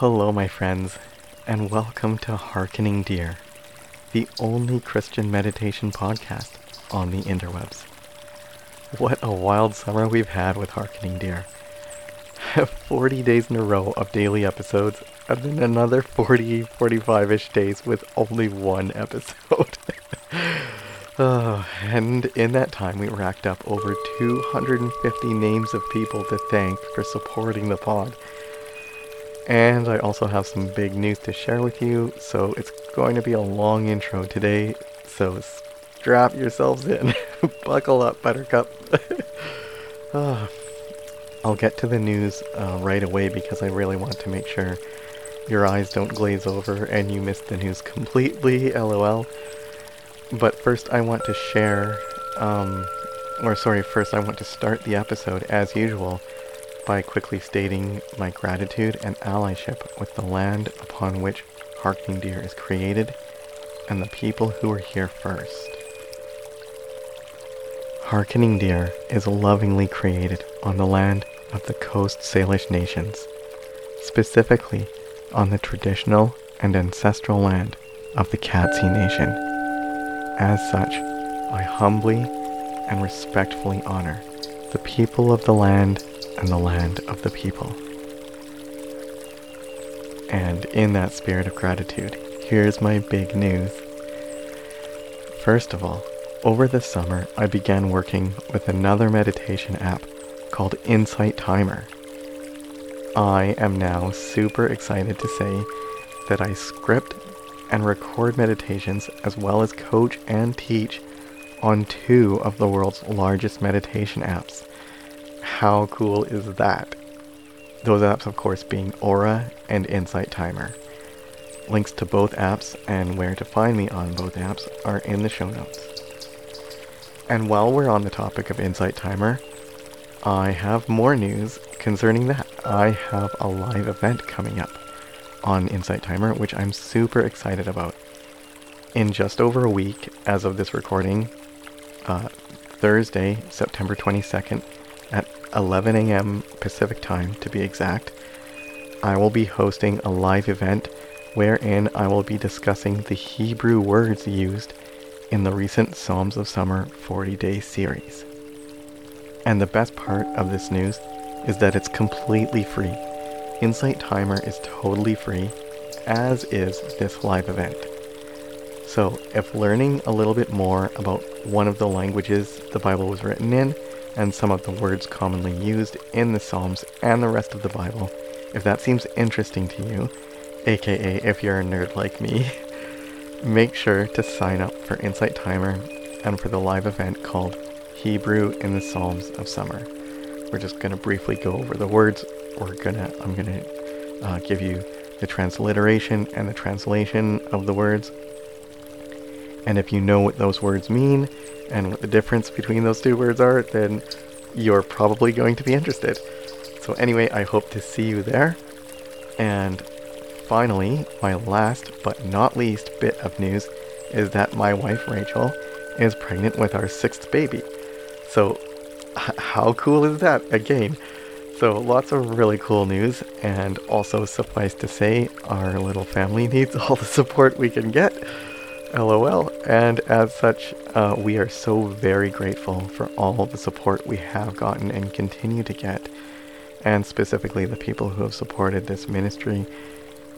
Hello, my friends, and welcome to Harkening Deer, the only Christian meditation podcast on the interwebs. What a wild summer we've had with Harkening Deer. 40 days in a row of daily episodes, and then another 40, 45 ish days with only one episode. oh, and in that time, we racked up over 250 names of people to thank for supporting the pod. And I also have some big news to share with you, so it's going to be a long intro today, so strap yourselves in. Buckle up, Buttercup. oh, I'll get to the news uh, right away because I really want to make sure your eyes don't glaze over and you miss the news completely, lol. But first, I want to share, um, or sorry, first, I want to start the episode as usual by quickly stating my gratitude and allyship with the land upon which Harkening Deer is created and the people who are here first. Harkening Deer is lovingly created on the land of the Coast Salish nations, specifically on the traditional and ancestral land of the Katzie Nation. As such, I humbly and respectfully honor the people of the land and the land of the people. And in that spirit of gratitude, here's my big news. First of all, over the summer, I began working with another meditation app called Insight Timer. I am now super excited to say that I script and record meditations as well as coach and teach on two of the world's largest meditation apps. How cool is that? Those apps, of course, being Aura and Insight Timer. Links to both apps and where to find me on both apps are in the show notes. And while we're on the topic of Insight Timer, I have more news concerning that. I have a live event coming up on Insight Timer, which I'm super excited about. In just over a week, as of this recording, uh, Thursday, September 22nd, at 11 a.m. Pacific time to be exact, I will be hosting a live event wherein I will be discussing the Hebrew words used in the recent Psalms of Summer 40 Day series. And the best part of this news is that it's completely free. Insight Timer is totally free, as is this live event. So, if learning a little bit more about one of the languages the Bible was written in, and some of the words commonly used in the Psalms and the rest of the Bible, if that seems interesting to you, aka if you're a nerd like me, make sure to sign up for Insight Timer and for the live event called Hebrew in the Psalms of Summer. We're just going to briefly go over the words. We're gonna, I'm gonna uh, give you the transliteration and the translation of the words. And if you know what those words mean and what the difference between those two words are, then you're probably going to be interested. So anyway, I hope to see you there. And finally, my last but not least bit of news is that my wife Rachel is pregnant with our sixth baby. So, h- how cool is that? Again, so lots of really cool news, and also suffice to say, our little family needs all the support we can get. LOL. And as such, uh, we are so very grateful for all the support we have gotten and continue to get, and specifically the people who have supported this ministry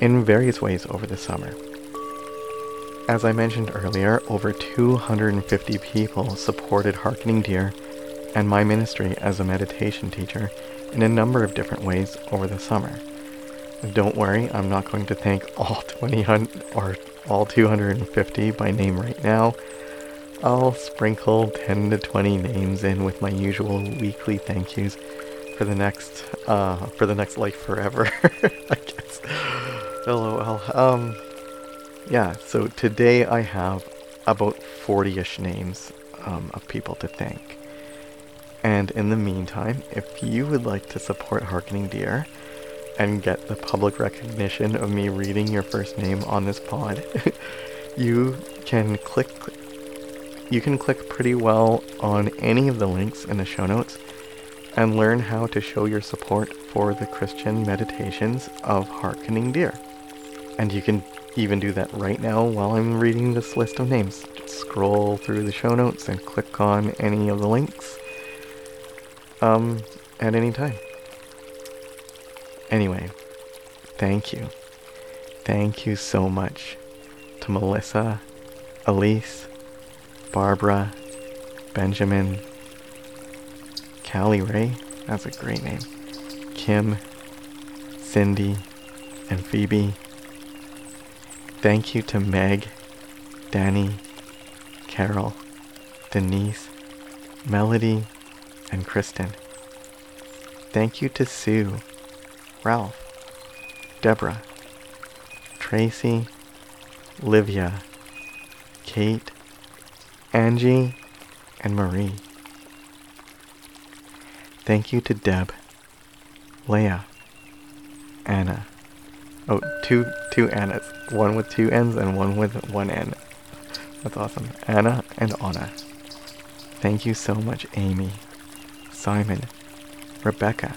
in various ways over the summer. As I mentioned earlier, over 250 people supported Harkening Deer and my ministry as a meditation teacher in a number of different ways over the summer. Don't worry, I'm not going to thank all 20 or all 250 by name right now. I'll sprinkle 10 to 20 names in with my usual weekly thank yous for the next uh for the next life forever, I guess. LOL. Um, yeah, so today I have about 40 ish names um, of people to thank. And in the meantime, if you would like to support Harkening Deer and get the public recognition of me reading your first name on this pod, you can click you can click pretty well on any of the links in the show notes and learn how to show your support for the Christian meditations of Hearkening Deer. And you can even do that right now while I'm reading this list of names. Just scroll through the show notes and click on any of the links um, at any time. Anyway, thank you. Thank you so much to Melissa, Elise, Barbara, Benjamin, Callie Ray, that's a great name, Kim, Cindy, and Phoebe. Thank you to Meg, Danny, Carol, Denise, Melody, and Kristen. Thank you to Sue, Ralph, Deborah, Tracy, Livia, Kate, Angie, and Marie. Thank you to Deb, Leah, Anna. Oh, two two Annas. One with two N's and one with one N. That's awesome. Anna and Anna. Thank you so much, Amy, Simon, Rebecca,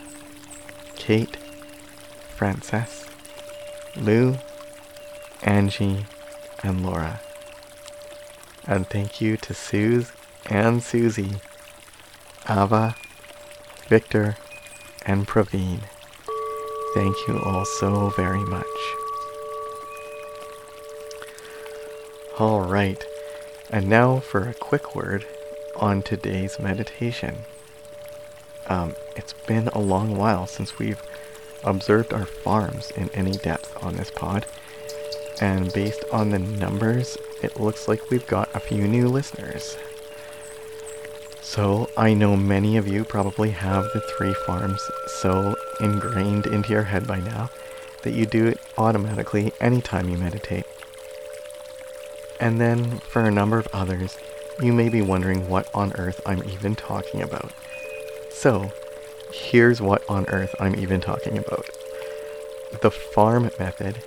Kate, Frances, Lou, Angie, and Laura. And thank you to Suze and Susie, Ava, Victor, and Praveen. Thank you all so very much. Alright, and now for a quick word on today's meditation. Um, it's been a long while since we've observed our farms in any depth on this pod, and based on the numbers, it looks like we've got a few new listeners. So, I know many of you probably have the three farms so ingrained into your head by now that you do it automatically anytime you meditate. And then, for a number of others, you may be wondering what on earth I'm even talking about. So, here's what on earth I'm even talking about. The farm method,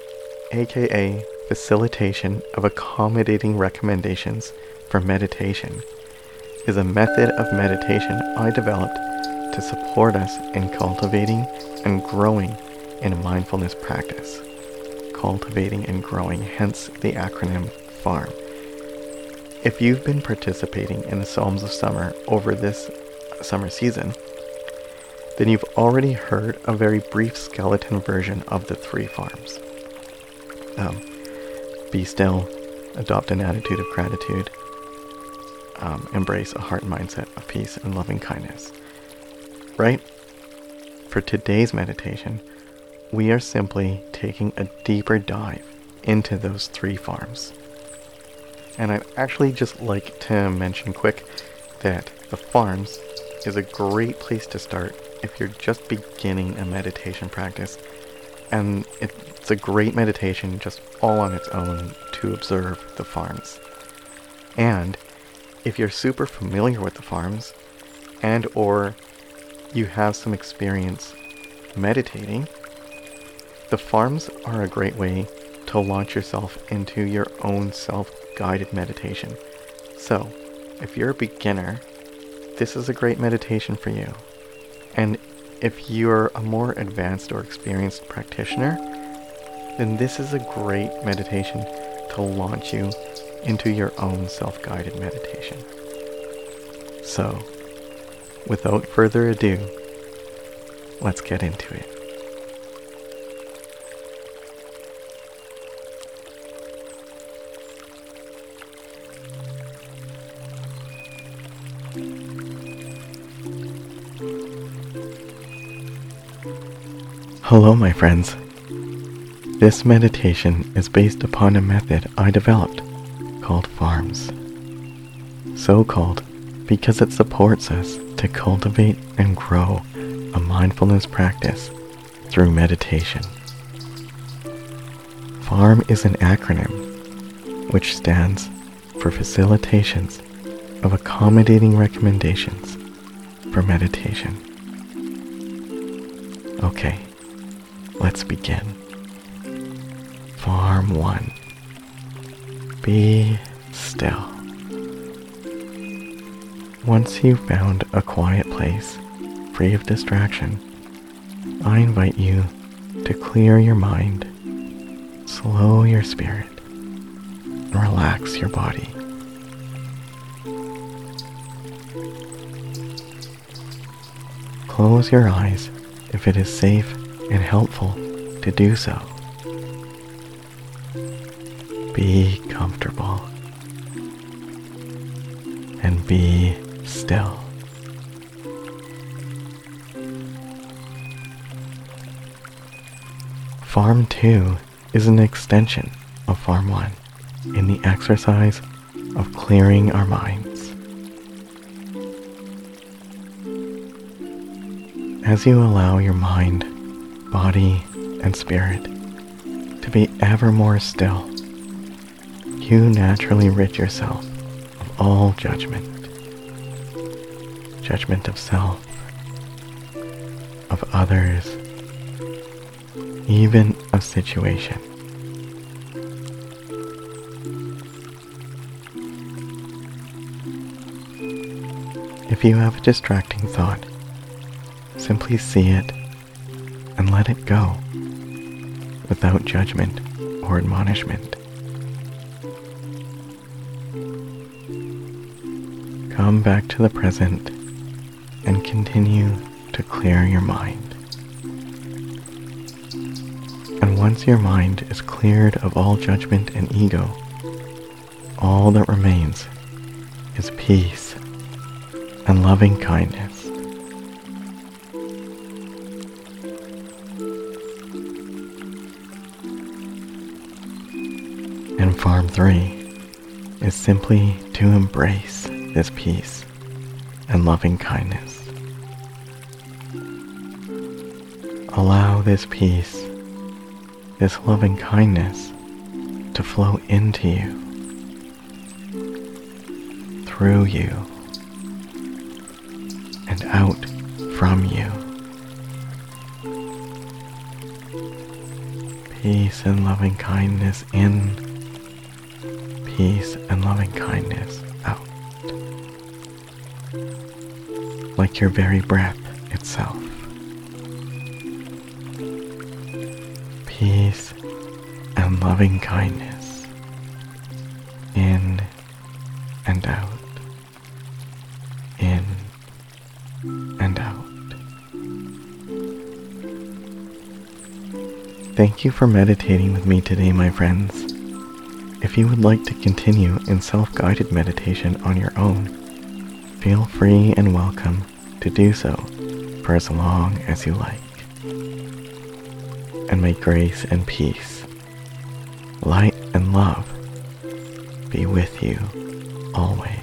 aka facilitation of accommodating recommendations for meditation, is a method of meditation I developed to support us in cultivating and growing in a mindfulness practice. Cultivating and growing, hence the acronym FARM. If you've been participating in the Psalms of Summer over this summer season, then you've already heard a very brief skeleton version of the three farms. Um, be still, adopt an attitude of gratitude, um, embrace a heart mindset of peace and loving kindness. Right? For today's meditation, we are simply taking a deeper dive into those three farms. And I'd actually just like to mention quick that the farms is a great place to start if you're just beginning a meditation practice. And it's a great meditation just all on its own to observe the farms. And if you're super familiar with the farms and or you have some experience meditating, the farms are a great way to launch yourself into your own self-guided meditation. So, if you're a beginner, this is a great meditation for you. And if you're a more advanced or experienced practitioner, then this is a great meditation to launch you into your own self guided meditation. So, without further ado, let's get into it. Hello, my friends. This meditation is based upon a method I developed called FARMS. So called because it supports us to cultivate and grow a mindfulness practice through meditation. FARM is an acronym which stands for Facilitations of Accommodating Recommendations for Meditation. Okay, let's begin. Farm 1 Be still. Once you've found a quiet place free of distraction, I invite you to clear your mind, slow your spirit, and relax your body. Close your eyes if it is safe and helpful to do so. Be comfortable and be still. Farm 2 is an extension of Farm 1 in the exercise of clearing our minds. As you allow your mind, body, and spirit to be ever more still, you naturally rid yourself of all judgment. Judgment of self, of others, even of situation. If you have a distracting thought, simply see it let it go without judgment or admonishment. Come back to the present and continue to clear your mind. And once your mind is cleared of all judgment and ego, all that remains is peace and loving kindness. 3 is simply to embrace this peace and loving kindness. Allow this peace, this loving kindness to flow into you, through you, and out from you. Peace and loving kindness in, peace and loving kindness out. Like your very breath itself. Peace and loving kindness in and out, in and out. Thank you for meditating with me today, my friends. If you would like to continue in self guided meditation on your own, feel free and welcome to do so for as long as you like. And may grace and peace, light and love be with you always.